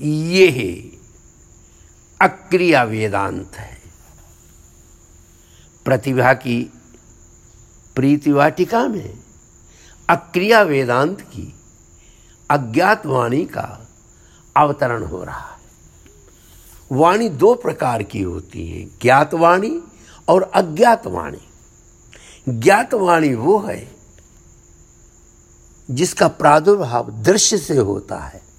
ये अक्रिया वेदांत है। प्रतिभा की प्रीति वाटिका में, अक्रिया वेदांत की अज्ञात वाणी का अवतरण हो रहा है। वाणी दो प्रकार की होती है ज्ञात वाणी और अज्ञात वाणी ज्ञात वाणी वो है जिसका प्रादुर्भाव दृश्य से होता है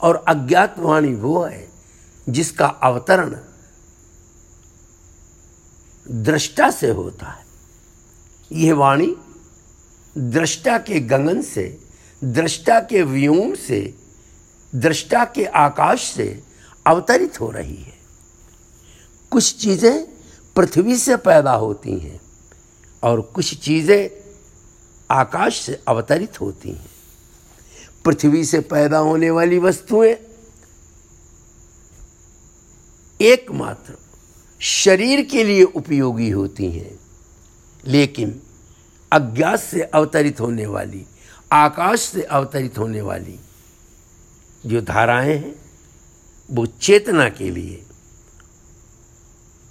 और अज्ञात वाणी वो है जिसका अवतरण दृष्टा से होता है। यह वाणी दृष्टा के गगन से, दृष्टा के व्योम से, दृष्टा के आकाश से अवतरित हो रही है। कुछ चीज़ें पृथ्वी से पैदा होती हैं और कुछ चीज़ें आकाश से अवतरित होती हैं। पृथ्वी से पैदा होने वाली वस्तुएँ। एकमात्र शरीर के लिए उपयोगी होती हैं, लेकिन अज्ञात से अवतरित होने वाली, आकाश से अवतरित होने वाली जो धाराएँ हैं, वो चेतना के लिए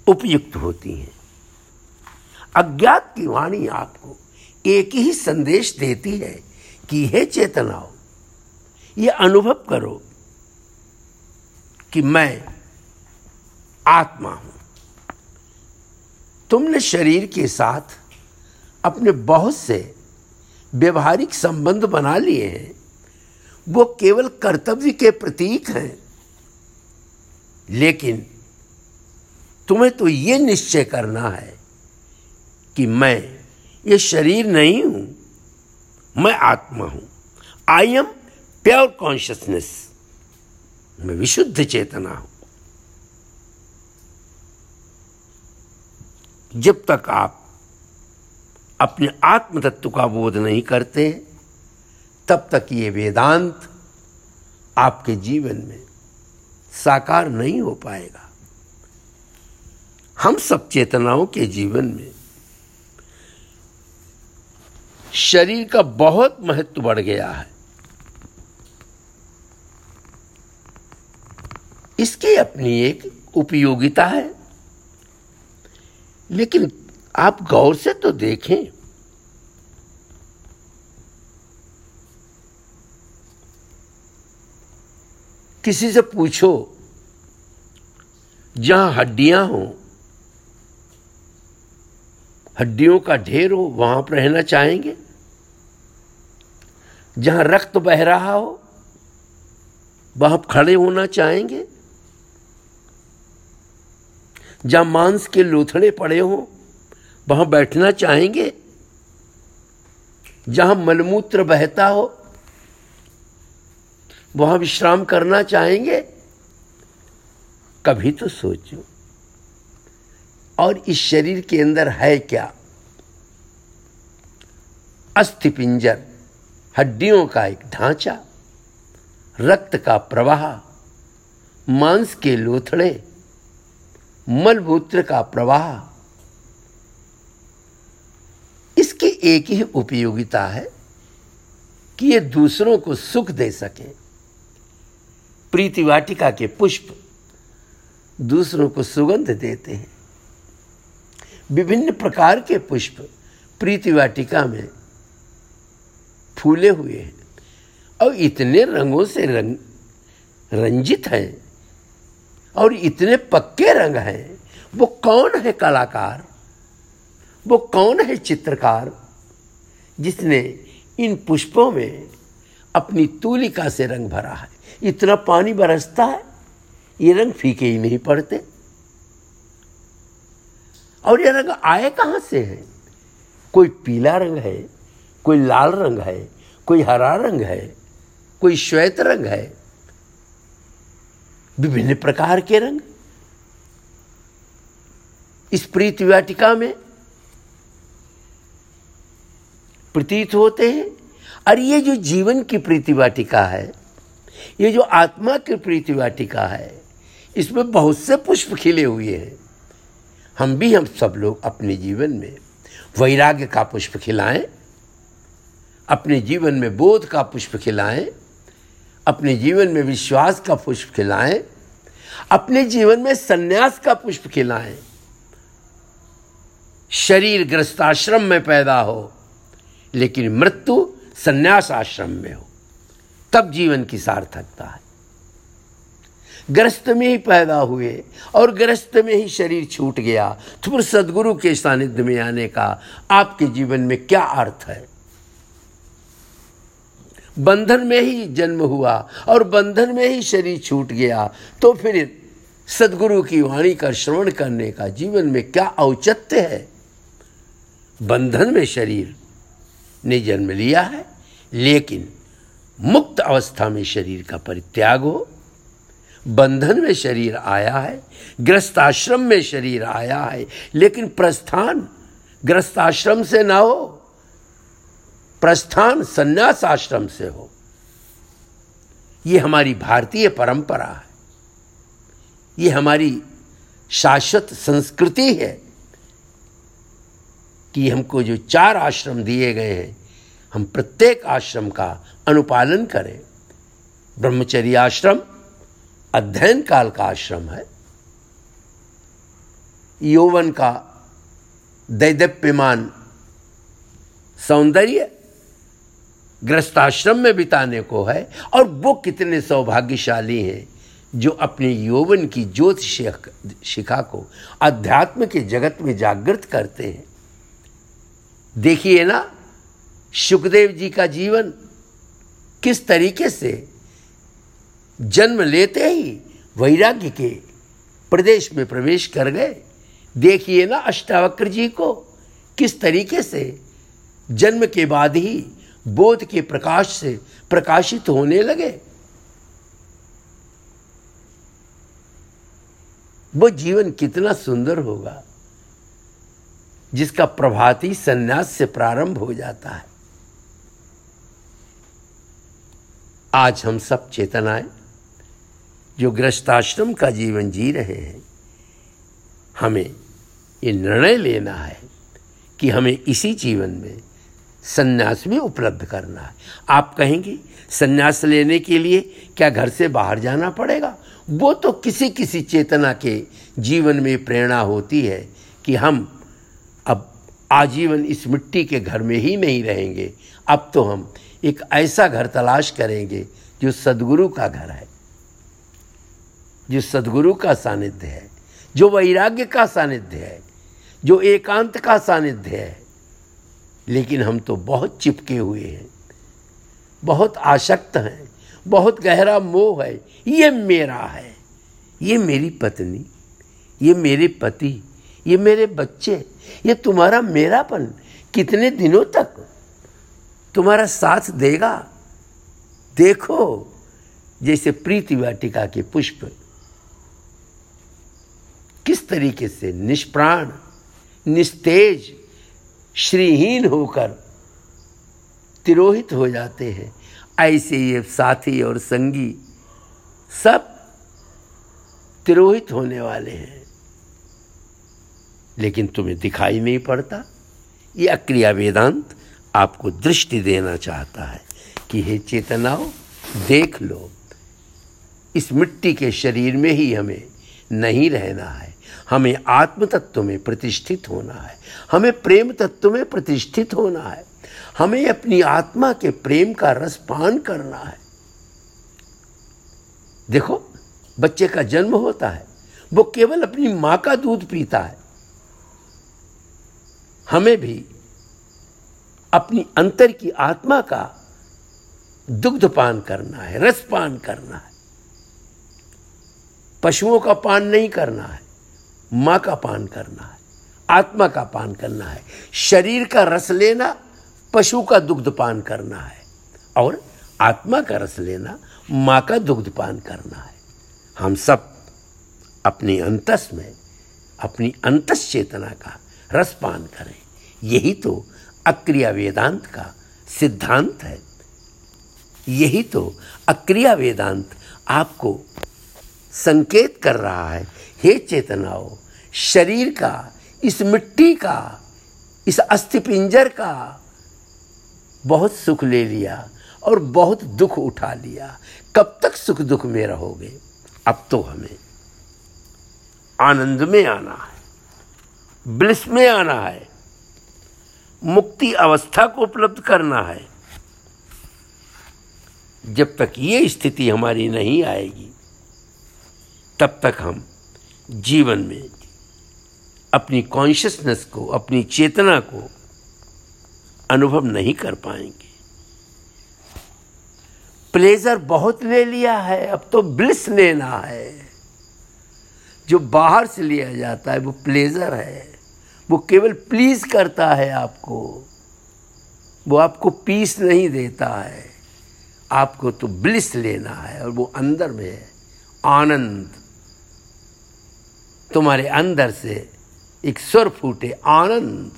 उपयुक्त होती हैं। अज्ञात की वाणी आपको एक ही संदेश देती है कि हे चेतनाओ ये अनुभव करो कि मैं आत्मा हूँ। तुमने शरीर के साथ अपने बहुत से व्यवहारिक संबंध बना लिए हैं। वो केवल कर्तव्य के प्रतीक हैं। लेकिन तुम्हें तो ये निश्चय करना है कि मैं ये शरीर नहीं हूँ, मैं आत्मा हूँ। आई एम प्योर कॉन्शियसनेस मैं विशुद्ध चेतना हूँ। जब तक आप अपने आत्म तत्व का बोध नहीं करते, तब तक ये वेदांत आपके जीवन में साकार नहीं हो पाएगा। हम सब चेतनाओं के जीवन में शरीर का बहुत महत्व बढ़ गया है। इसकी अपनी एक उपयोगिता है। लेकिन आप गौर से तो देखें। किसी से पूछो, जहाँ हड्डियाँ हो, हड्डियों का ढेर हो, वहाँ पर रहना चाहेंगे? जहाँ रक्त बह रहा हो, वहाँ खड़े होना चाहेंगे? जहाँ मांस के लोथड़े पड़े हों, वहाँ बैठना चाहेंगे? जहाँ मलमूत्र बहता हो, वहाँ विश्राम करना चाहेंगे? कभी तो सोचो। और इस शरीर के अंदर है क्या? अस्थि पिंजर, हड्डियों का एक ढांचा, रक्त का प्रवाह, मांस के लोथड़े मलमूत्र का प्रवाह। इसकी एक ही उपयोगिता है कि ये दूसरों को सुख दे सके। प्रीति वाटिका के पुष्प दूसरों को सुगंध देते हैं। विभिन्न प्रकार के पुष्प प्रीति वाटिका में फूले हुए हैं। और इतने रंगों से रंग, रंजित हैं और इतने पक्के रंग हैं। वो कौन है कलाकार? वो कौन है चित्रकार? जिसने इन पुष्पों में अपनी तूलिका से रंग भरा है। इतना पानी बरसता है, ये रंग फीके ही नहीं पड़ते। और ये रंग आए कहाँ से है? कोई पीला रंग है, कोई लाल रंग है, कोई हरा रंग है, कोई श्वेत रंग है विभिन्न प्रकार के रंग। इस प्रीति वाटिका में प्रतीत होते हैं। और ये जो जीवन की प्रीति वाटिका है, ये जो आत्मा की प्रीति वाटिका है, इसमें बहुत से पुष्प खिले हुए हैं। हम भी, हम सब लोग अपने जीवन में वैराग्य का पुष्प खिलाएँ, अपने जीवन में बोध का पुष्प खिलाएँ अपने जीवन में विश्वास का पुष्प खिलाएँ, अपने जीवन में सन्यास का पुष्प खिलाएँ। शरीर ग्रस्ताश्रम में पैदा हो, लेकिन मृत्यु सन्यास आश्रम में हो। तब जीवन की सार्थकता है। ग्रस्त में ही पैदा हुए और ग्रस्त में ही शरीर छूट गया। तो फिर सदगुरु के सानिध्य में आने का आपके जीवन में क्या अर्थ है? बंधन में ही जन्म हुआ और बंधन में ही शरीर छूट गया तो फिर सदगुरु की वाणी का श्रवण करने का जीवन में क्या औचित्य है? बंधन में शरीर ने जन्म लिया है, लेकिन मुक्त अवस्था में शरीर का परित्याग हो। बंधन में शरीर आया है ग्रस्त आश्रम में शरीर आया है, लेकिन प्रस्थान ग्रस्त आश्रम से ना हो। प्रस्थान संन्यास आश्रम से हो। यह हमारी भारतीय परंपरा है। ये हमारी शाश्वत संस्कृति है कि हमको जो चार आश्रम दिए गए हैं, हम प्रत्येक आश्रम का अनुपालन करें। ब्रह्मचर्य आश्रम, अध्ययन काल का आश्रम है। यौवन का दैदप्यमान सौंदर्य ग्रस्ताश्रम में बिताने को है, और वो कितने सौभाग्यशाली हैं जो अपने यौवन की ज्योत शिखा को अध्यात्म के जगत में जागृत करते हैं। देखिए ना, सुखदेव जी का जीवन किस तरीके से जन्म लेते ही वैराग्य के प्रदेश में प्रवेश कर गए। देखिए ना, अष्टावक्र जी को किस तरीके से जन्म के बाद ही बोध के प्रकाश से प्रकाशित होने लगे। वो जीवन कितना सुंदर होगा, जिसका प्रभाती संन्यास से प्रारंभ हो जाता है। आज हम सब चेतनाएँ, जो ग्रस्ताश्रम का जीवन जी रहे हैं, हमें ये निर्णय लेना है कि हमें इसी जीवन में संन्यास भी उपलब्ध करना है। आप कहेंगे, संन्यास लेने के लिए क्या घर से बाहर जाना पड़ेगा? वो तो किसी किसी चेतना के जीवन में प्रेरणा होती है कि हम अब आजीवन इस मिट्टी के घर में ही नहीं रहेंगे। अब तो हम एक ऐसा घर तलाश करेंगे जो सदगुरु का घर है, जो सदगुरु का सानिध्य है, जो वैराग्य का सानिध्य है, जो एकांत का सानिध्य है। लेकिन हम तो बहुत चिपके हुए हैं। बहुत आसक्त हैं। बहुत गहरा मोह है। ये मेरा है। ये मेरी पत्नी। ये मेरे पति। ये मेरे बच्चे। ये तुम्हारा मेरापन। कितने दिनों तक? तुम्हारा साथ देगा? देखो। जैसे प्रीति वाटिका के पुष्प। किस तरीके से निष्प्राण, निस्तेज श्रीहीन होकर तिरोहित हो जाते हैं। ऐसे ये साथी और संगी सब तिरोहित होने वाले हैं। लेकिन तुम्हें दिखाई नहीं पड़ता। ये अक्रिया वेदांत आपको दृष्टि देना चाहता है कि हे चेतनाओ, देख लो। इस मिट्टी के शरीर में ही हमें नहीं रहना है। हमें आत्म तत्व में प्रतिष्ठित होना है। हमें प्रेम तत्व में प्रतिष्ठित होना है। हमें अपनी आत्मा के प्रेम का रस पान करना है। देखो, बच्चे का जन्म होता है। वो केवल अपनी माँ का दूध पीता है। हमें भी अपनी अंतर की आत्मा का दुग्ध पान करना है, रस पान करना है। पशुओं का पान नहीं करना है, माँ का पान करना है, आत्मा का पान करना है, शरीर का रस लेना, पशु का दुग्ध पान करना है और आत्मा का रस लेना, माँ का दुग्ध पान करना है। हम सब अपनी अंतस में, अपनी अंतस चेतना का रस पान करें। यही तो अक्रिया वेदांत का सिद्धांत है। यही तो अक्रिया वेदांत आपको संकेत कर रहा है, हे चेतनाओं, शरीर का, इस मिट्टी का, इस अस्थिपिंजर का बहुत सुख ले लिया और बहुत दुख उठा लिया। कब तक सुख दुख में रहोगे? अब तो हमें आनंद में आना है, ब्लिस में आना है, मुक्ति अवस्था को उपलब्ध करना है। जब तक ये स्थिति हमारी नहीं आएगी तब तक हम जीवन में अपनी कॉन्शियसनेस को, अपनी चेतना को अनुभव नहीं कर पाएँगे। प्लेजर बहुत ले लिया है, अब तो ब्लिस लेना है। जो बाहर से लिया जाता है, वो प्लेजर है। वो केवल प्लीज़ करता है आपको। वो आपको पीस नहीं देता है। आपको तो ब्लिस लेना है और वो अंदर में है, आनंद। तुम्हारे अंदर से एक स्वर फूटे, आनंद।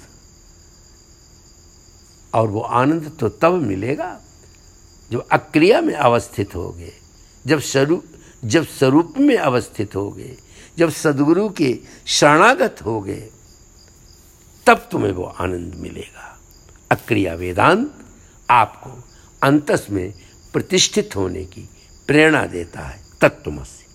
और वो आनंद तो तब मिलेगा जब अक्रिया में अवस्थित होगे, जब स्वरूप जब स्वरूप में अवस्थित होगे, जब सदगुरु के शरणागत होगे, तब तुम्हें वो आनंद मिलेगा। अक्रिया वेदांत आपको अंतस में प्रतिष्ठित होने की प्रेरणा देता है तत्वमस्य।